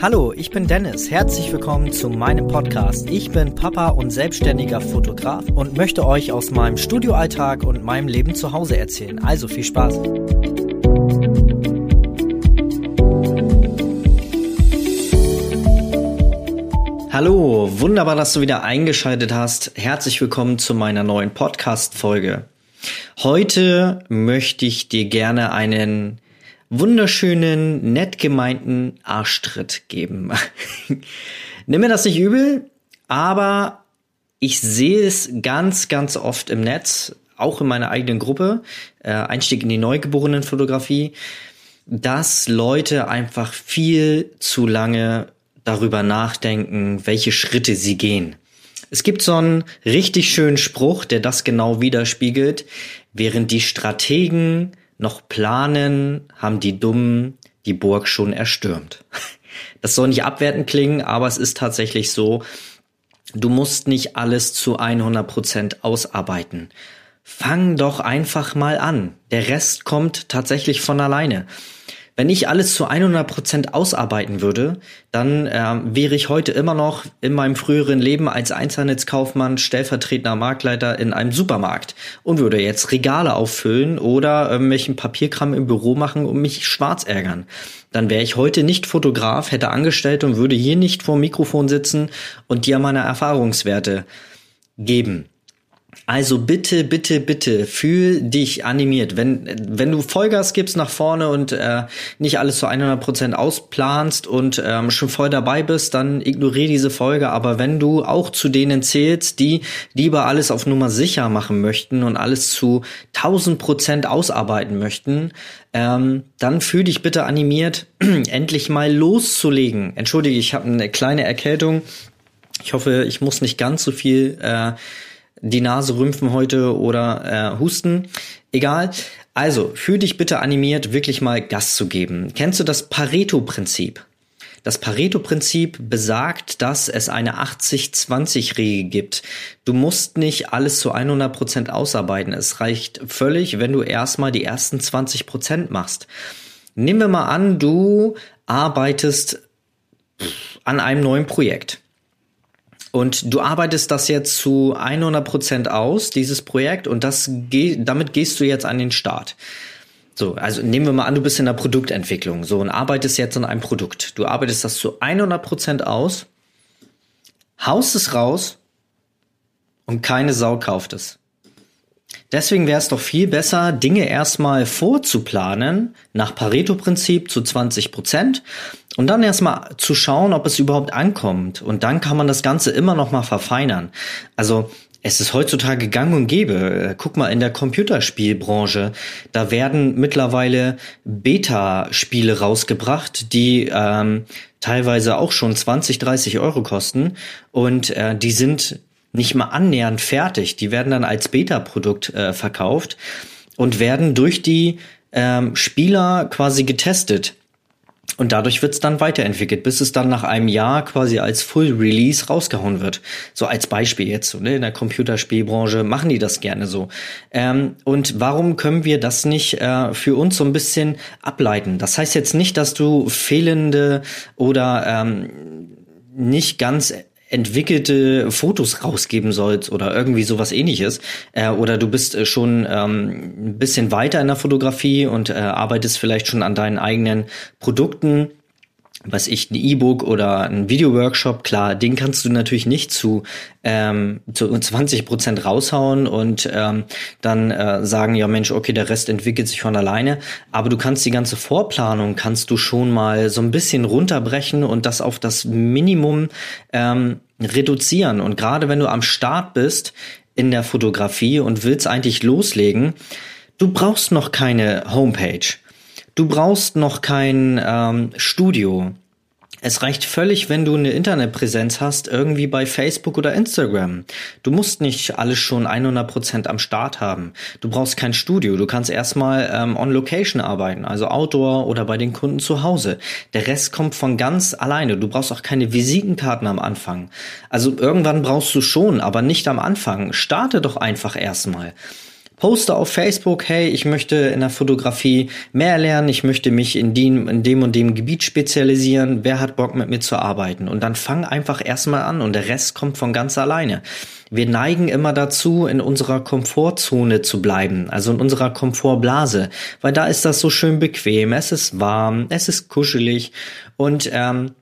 Hallo, ich bin Dennis. Herzlich willkommen zu meinem Podcast. Ich bin Papa und selbstständiger Fotograf und möchte euch aus meinem Studioalltag und meinem Leben zu Hause erzählen. Also viel Spaß. Hallo, wunderbar, dass du wieder eingeschaltet hast. Herzlich willkommen zu meiner neuen Podcast-Folge. Heute möchte ich dir gerne einen wunderschönen, nett gemeinten Arschtritt geben. Nimm mir das nicht übel, aber ich sehe es ganz, ganz oft im Netz, auch in meiner eigenen Gruppe, äh, Einstieg in die Neugeborenen-Fotografie, dass Leute einfach viel zu lange darüber nachdenken, welche Schritte sie gehen. Es gibt so einen richtig schönen Spruch, der das genau widerspiegelt. Während die Strategen noch planen, haben die Dummen die Burg schon erstürmt. Das soll nicht abwertend klingen, aber es ist tatsächlich so, du musst nicht alles zu 100 Prozent ausarbeiten. Fang doch einfach mal an. Der Rest kommt tatsächlich von alleine. Wenn ich alles zu 100% ausarbeiten würde, dann äh, wäre ich heute immer noch in meinem früheren Leben als Einzelhandelskaufmann stellvertretender Marktleiter in einem Supermarkt und würde jetzt Regale auffüllen oder irgendwelchen Papierkram im Büro machen und mich schwarz ärgern. Dann wäre ich heute nicht Fotograf, hätte Angestellte und würde hier nicht vor dem Mikrofon sitzen und dir meine Erfahrungswerte geben. Also bitte, bitte, bitte, fühl dich animiert. Wenn, wenn du Vollgas gibst nach vorne und äh, nicht alles zu 100 Prozent ausplanst und ähm, schon voll dabei bist, dann ignoriere diese Folge. Aber wenn du auch zu denen zählst, die lieber alles auf Nummer sicher machen möchten und alles zu 1000 Prozent ausarbeiten möchten, ähm, dann fühl dich bitte animiert, endlich mal loszulegen. Entschuldige, ich habe eine kleine Erkältung. Ich hoffe, ich muss nicht ganz so viel äh, die Nase rümpfen heute oder äh, husten. Egal. Also, fühl dich bitte animiert, wirklich mal Gas zu geben. Kennst du das Pareto-Prinzip? Das Pareto-Prinzip besagt, dass es eine 80-20-Regel gibt. Du musst nicht alles zu 100 Prozent ausarbeiten. Es reicht völlig, wenn du erstmal die ersten 20 Prozent machst. Nehmen wir mal an, du arbeitest an einem neuen Projekt. Und du arbeitest das jetzt zu 100 Prozent aus, dieses Projekt, und das damit gehst du jetzt an den Start. So, also nehmen wir mal an, du bist in der Produktentwicklung, so, und arbeitest jetzt an einem Produkt. Du arbeitest das zu 100 Prozent aus, haust es raus und keine Sau kauft es. Deswegen wäre es doch viel besser, Dinge erstmal vorzuplanen, nach Pareto-Prinzip zu 20 Prozent und dann erstmal zu schauen, ob es überhaupt ankommt. Und dann kann man das Ganze immer noch mal verfeinern. Also es ist heutzutage gang und gäbe. Guck mal in der Computerspielbranche. Da werden mittlerweile Beta-Spiele rausgebracht, die ähm, teilweise auch schon 20, 30 Euro kosten. Und äh, die sind nicht mal annähernd fertig. Die werden dann als Beta-Produkt äh, verkauft und werden durch die ähm, Spieler quasi getestet. Und dadurch wird's dann weiterentwickelt, bis es dann nach einem Jahr quasi als Full Release rausgehauen wird. So als Beispiel jetzt, so, ne? in der Computerspielbranche machen die das gerne so. Ähm, und warum können wir das nicht äh, für uns so ein bisschen ableiten? Das heißt jetzt nicht, dass du fehlende oder ähm, nicht ganz entwickelte Fotos rausgeben sollst oder irgendwie sowas ähnliches. Äh, oder du bist äh, schon ähm, ein bisschen weiter in der Fotografie und äh, arbeitest vielleicht schon an deinen eigenen Produkten was ich, ein E-Book oder ein Video-Workshop, klar, den kannst du natürlich nicht zu, ähm, zu 20 Prozent raushauen und ähm, dann äh, sagen, ja Mensch, okay, der Rest entwickelt sich von alleine. Aber du kannst die ganze Vorplanung, kannst du schon mal so ein bisschen runterbrechen und das auf das Minimum ähm, reduzieren. Und gerade wenn du am Start bist in der Fotografie und willst eigentlich loslegen, du brauchst noch keine Homepage. Du brauchst noch kein ähm, Studio. Es reicht völlig, wenn du eine Internetpräsenz hast, irgendwie bei Facebook oder Instagram. Du musst nicht alles schon 100% am Start haben. Du brauchst kein Studio. Du kannst erstmal ähm, on Location arbeiten, also Outdoor oder bei den Kunden zu Hause. Der Rest kommt von ganz alleine. Du brauchst auch keine Visitenkarten am Anfang. Also irgendwann brauchst du schon, aber nicht am Anfang. Starte doch einfach erstmal Poste auf Facebook, hey, ich möchte in der Fotografie mehr lernen, ich möchte mich in dem, in dem und dem Gebiet spezialisieren, wer hat Bock mit mir zu arbeiten? Und dann fang einfach erstmal an und der Rest kommt von ganz alleine. Wir neigen immer dazu, in unserer Komfortzone zu bleiben, also in unserer Komfortblase, weil da ist das so schön bequem, es ist warm, es ist kuschelig und ähm,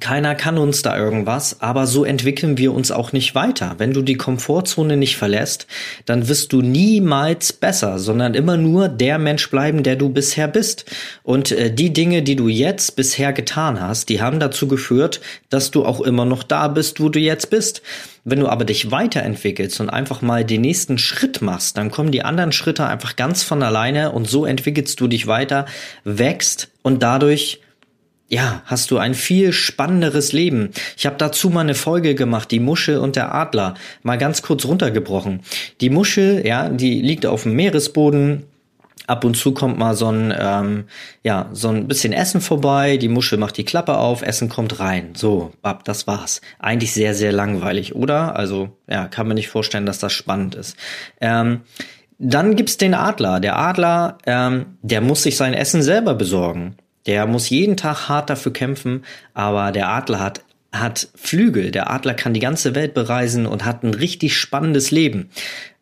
keiner kann uns da irgendwas, aber so entwickeln wir uns auch nicht weiter. Wenn du die Komfortzone nicht verlässt, dann wirst du niemals besser, sondern immer nur der Mensch bleiben, der du bisher bist. Und äh, die Dinge, die du jetzt bisher getan hast, die haben dazu geführt, dass du auch immer noch da bist, wo du jetzt bist. Wenn du aber dich weiterentwickelst und einfach mal den nächsten Schritt machst, dann kommen die anderen Schritte einfach ganz von alleine und so entwickelst du dich weiter, wächst und dadurch ja, hast du ein viel spannenderes Leben. Ich habe dazu mal eine Folge gemacht, die Muschel und der Adler, mal ganz kurz runtergebrochen. Die Muschel, ja, die liegt auf dem Meeresboden. Ab und zu kommt mal so ein, ähm, ja, so ein bisschen Essen vorbei. Die Muschel macht die Klappe auf, Essen kommt rein. So, bab, das war's. Eigentlich sehr, sehr langweilig, oder? Also, ja, kann man nicht vorstellen, dass das spannend ist. Ähm, dann gibt's den Adler. Der Adler, ähm, der muss sich sein Essen selber besorgen. Der muss jeden Tag hart dafür kämpfen, aber der Adler hat hat Flügel. Der Adler kann die ganze Welt bereisen und hat ein richtig spannendes Leben.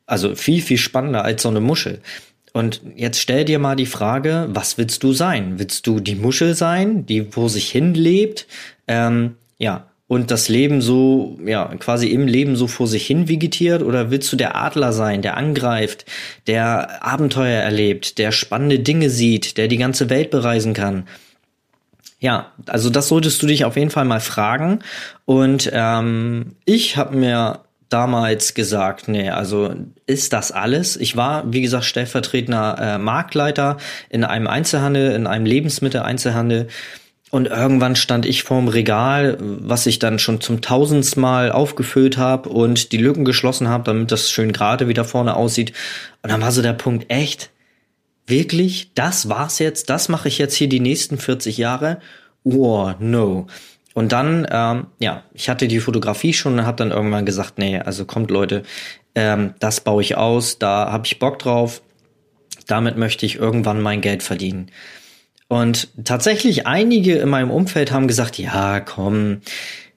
Also viel, viel spannender als so eine Muschel. Und jetzt stell dir mal die Frage, was willst du sein? Willst du die Muschel sein, die vor sich hin lebt? Ähm, ja, und das Leben so, ja, quasi im Leben so vor sich hin vegetiert? Oder willst du der Adler sein, der angreift, der Abenteuer erlebt, der spannende Dinge sieht, der die ganze Welt bereisen kann? Ja, also das solltest du dich auf jeden Fall mal fragen. Und ähm, ich habe mir damals gesagt, nee, also ist das alles? Ich war, wie gesagt, stellvertretender äh, Marktleiter in einem Einzelhandel, in einem Lebensmitteleinzelhandel. Und irgendwann stand ich vorm Regal, was ich dann schon zum tausendmal aufgefüllt habe und die Lücken geschlossen habe, damit das schön gerade wieder vorne aussieht. Und dann war so der Punkt, echt? Wirklich? Das war's jetzt? Das mache ich jetzt hier die nächsten 40 Jahre? Oh, no. Und dann, ähm, ja, ich hatte die Fotografie schon und habe dann irgendwann gesagt, nee, also kommt Leute, ähm, das baue ich aus, da habe ich Bock drauf, damit möchte ich irgendwann mein Geld verdienen. Und tatsächlich einige in meinem Umfeld haben gesagt, ja, komm,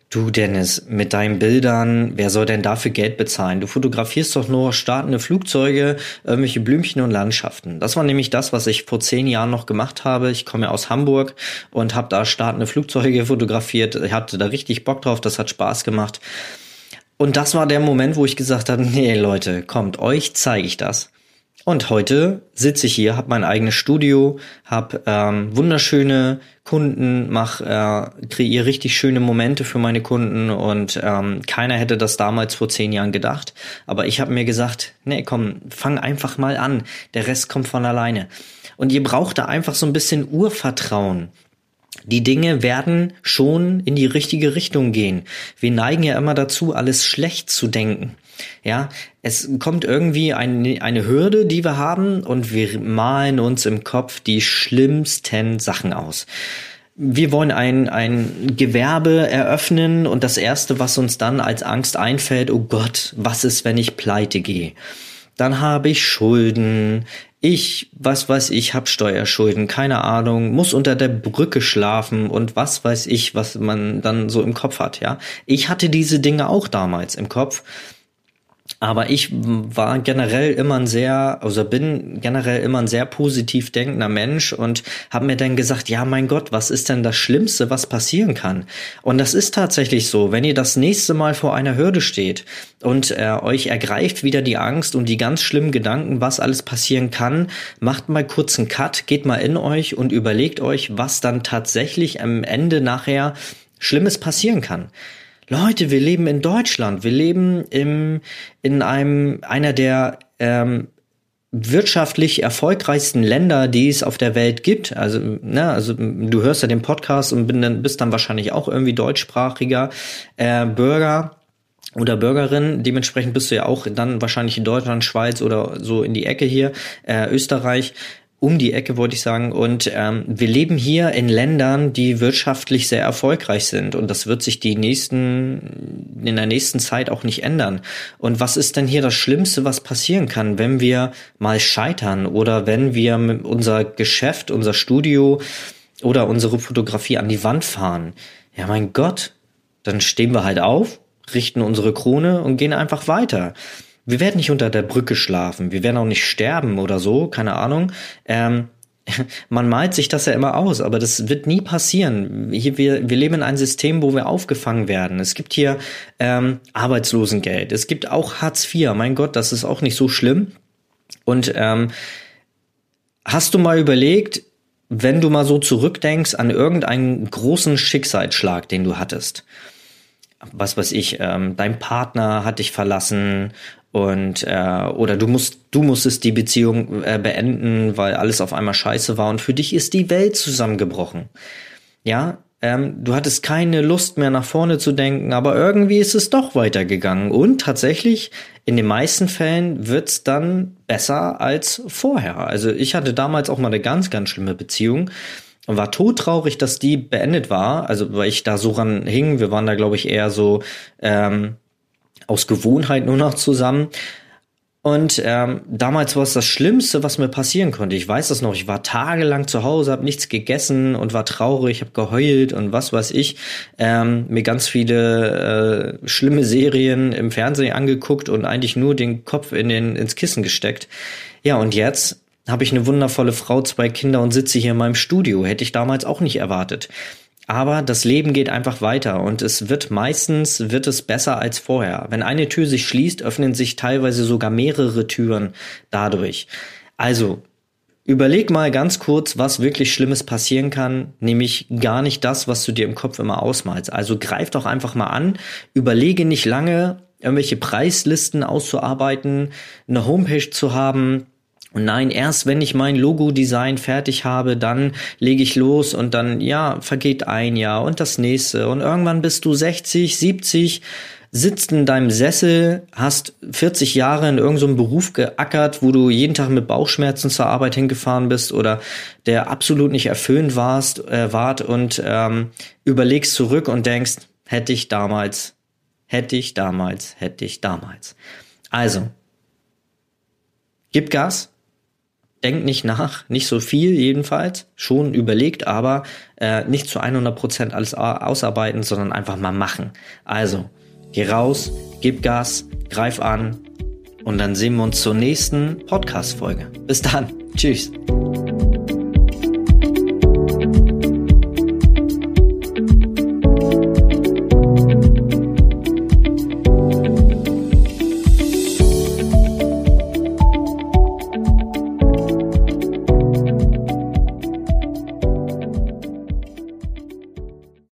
du Dennis, mit deinen Bildern, wer soll denn dafür Geld bezahlen? Du fotografierst doch nur startende Flugzeuge, irgendwelche Blümchen und Landschaften. Das war nämlich das, was ich vor zehn Jahren noch gemacht habe. Ich komme aus Hamburg und habe da startende Flugzeuge fotografiert. Ich hatte da richtig Bock drauf, das hat Spaß gemacht. Und das war der Moment, wo ich gesagt habe, nee Leute, kommt, euch zeige ich das. Und heute sitze ich hier, habe mein eigenes Studio, habe ähm, wunderschöne Kunden, mach, äh, kreiere richtig schöne Momente für meine Kunden und ähm, keiner hätte das damals vor zehn Jahren gedacht. Aber ich habe mir gesagt, nee, komm, fang einfach mal an. Der Rest kommt von alleine. Und ihr braucht da einfach so ein bisschen Urvertrauen. Die Dinge werden schon in die richtige Richtung gehen. Wir neigen ja immer dazu, alles schlecht zu denken. Ja, es kommt irgendwie eine, eine Hürde, die wir haben und wir malen uns im Kopf die schlimmsten Sachen aus. Wir wollen ein, ein Gewerbe eröffnen und das erste, was uns dann als Angst einfällt, oh Gott, was ist, wenn ich pleite gehe? Dann habe ich Schulden, ich, was weiß ich, hab Steuerschulden, keine Ahnung, muss unter der Brücke schlafen und was weiß ich, was man dann so im Kopf hat, ja. Ich hatte diese Dinge auch damals im Kopf aber ich war generell immer ein sehr, also bin generell immer ein sehr positiv denkender Mensch und habe mir dann gesagt, ja mein Gott, was ist denn das Schlimmste, was passieren kann? Und das ist tatsächlich so, wenn ihr das nächste Mal vor einer Hürde steht und äh, euch ergreift wieder die Angst und die ganz schlimmen Gedanken, was alles passieren kann, macht mal kurz einen Cut, geht mal in euch und überlegt euch, was dann tatsächlich am Ende nachher Schlimmes passieren kann. Leute, wir leben in Deutschland, wir leben im, in einem, einer der ähm, wirtschaftlich erfolgreichsten Länder, die es auf der Welt gibt. Also, ne, also du hörst ja den Podcast und dann, bist dann wahrscheinlich auch irgendwie deutschsprachiger äh, Bürger oder Bürgerin. Dementsprechend bist du ja auch dann wahrscheinlich in Deutschland, Schweiz oder so in die Ecke hier, äh, Österreich. Um die Ecke, wollte ich sagen. Und ähm, wir leben hier in Ländern, die wirtschaftlich sehr erfolgreich sind. Und das wird sich die nächsten, in der nächsten Zeit auch nicht ändern. Und was ist denn hier das Schlimmste, was passieren kann, wenn wir mal scheitern oder wenn wir unser Geschäft, unser Studio oder unsere Fotografie an die Wand fahren? Ja, mein Gott, dann stehen wir halt auf, richten unsere Krone und gehen einfach weiter. Wir werden nicht unter der Brücke schlafen, wir werden auch nicht sterben oder so, keine Ahnung. Ähm, man malt sich das ja immer aus, aber das wird nie passieren. Hier, wir, wir leben in einem System, wo wir aufgefangen werden. Es gibt hier ähm, Arbeitslosengeld, es gibt auch Hartz IV. Mein Gott, das ist auch nicht so schlimm. Und ähm, hast du mal überlegt, wenn du mal so zurückdenkst an irgendeinen großen Schicksalsschlag, den du hattest? was weiß ich, ähm, dein Partner hat dich verlassen und äh, oder du musst du musstest die Beziehung äh, beenden, weil alles auf einmal scheiße war und für dich ist die Welt zusammengebrochen. Ja, ähm, du hattest keine Lust mehr nach vorne zu denken, aber irgendwie ist es doch weitergegangen und tatsächlich in den meisten Fällen wird's dann besser als vorher. Also ich hatte damals auch mal eine ganz ganz schlimme Beziehung und war todtraurig, dass die beendet war. Also weil ich da so ran hing. Wir waren da glaube ich eher so ähm, aus Gewohnheit nur noch zusammen. Und ähm, damals war es das Schlimmste, was mir passieren konnte. Ich weiß das noch. Ich war tagelang zu Hause, habe nichts gegessen und war traurig, habe geheult und was weiß ich. Ähm, mir ganz viele äh, schlimme Serien im Fernsehen angeguckt und eigentlich nur den Kopf in den ins Kissen gesteckt. Ja, und jetzt habe ich eine wundervolle Frau, zwei Kinder und sitze hier in meinem Studio. Hätte ich damals auch nicht erwartet. Aber das Leben geht einfach weiter und es wird meistens wird es besser als vorher. Wenn eine Tür sich schließt, öffnen sich teilweise sogar mehrere Türen dadurch. Also Überleg mal ganz kurz, was wirklich Schlimmes passieren kann, nämlich gar nicht das, was du dir im Kopf immer ausmalst. Also greif doch einfach mal an, überlege nicht lange, irgendwelche Preislisten auszuarbeiten, eine Homepage zu haben, nein, erst wenn ich mein Logo-Design fertig habe, dann lege ich los und dann, ja, vergeht ein Jahr und das nächste. Und irgendwann bist du 60, 70, sitzt in deinem Sessel, hast 40 Jahre in irgendeinem so Beruf geackert, wo du jeden Tag mit Bauchschmerzen zur Arbeit hingefahren bist oder der absolut nicht erfüllend warst, äh, wart und ähm, überlegst zurück und denkst, hätte ich damals, hätte ich damals, hätte ich damals. Also, gib Gas, denkt nicht nach, nicht so viel jedenfalls, schon überlegt, aber äh, nicht zu 100% alles ausarbeiten, sondern einfach mal machen. Also, geh raus, gib Gas, greif an und dann sehen wir uns zur nächsten Podcast-Folge. Bis dann. Tschüss.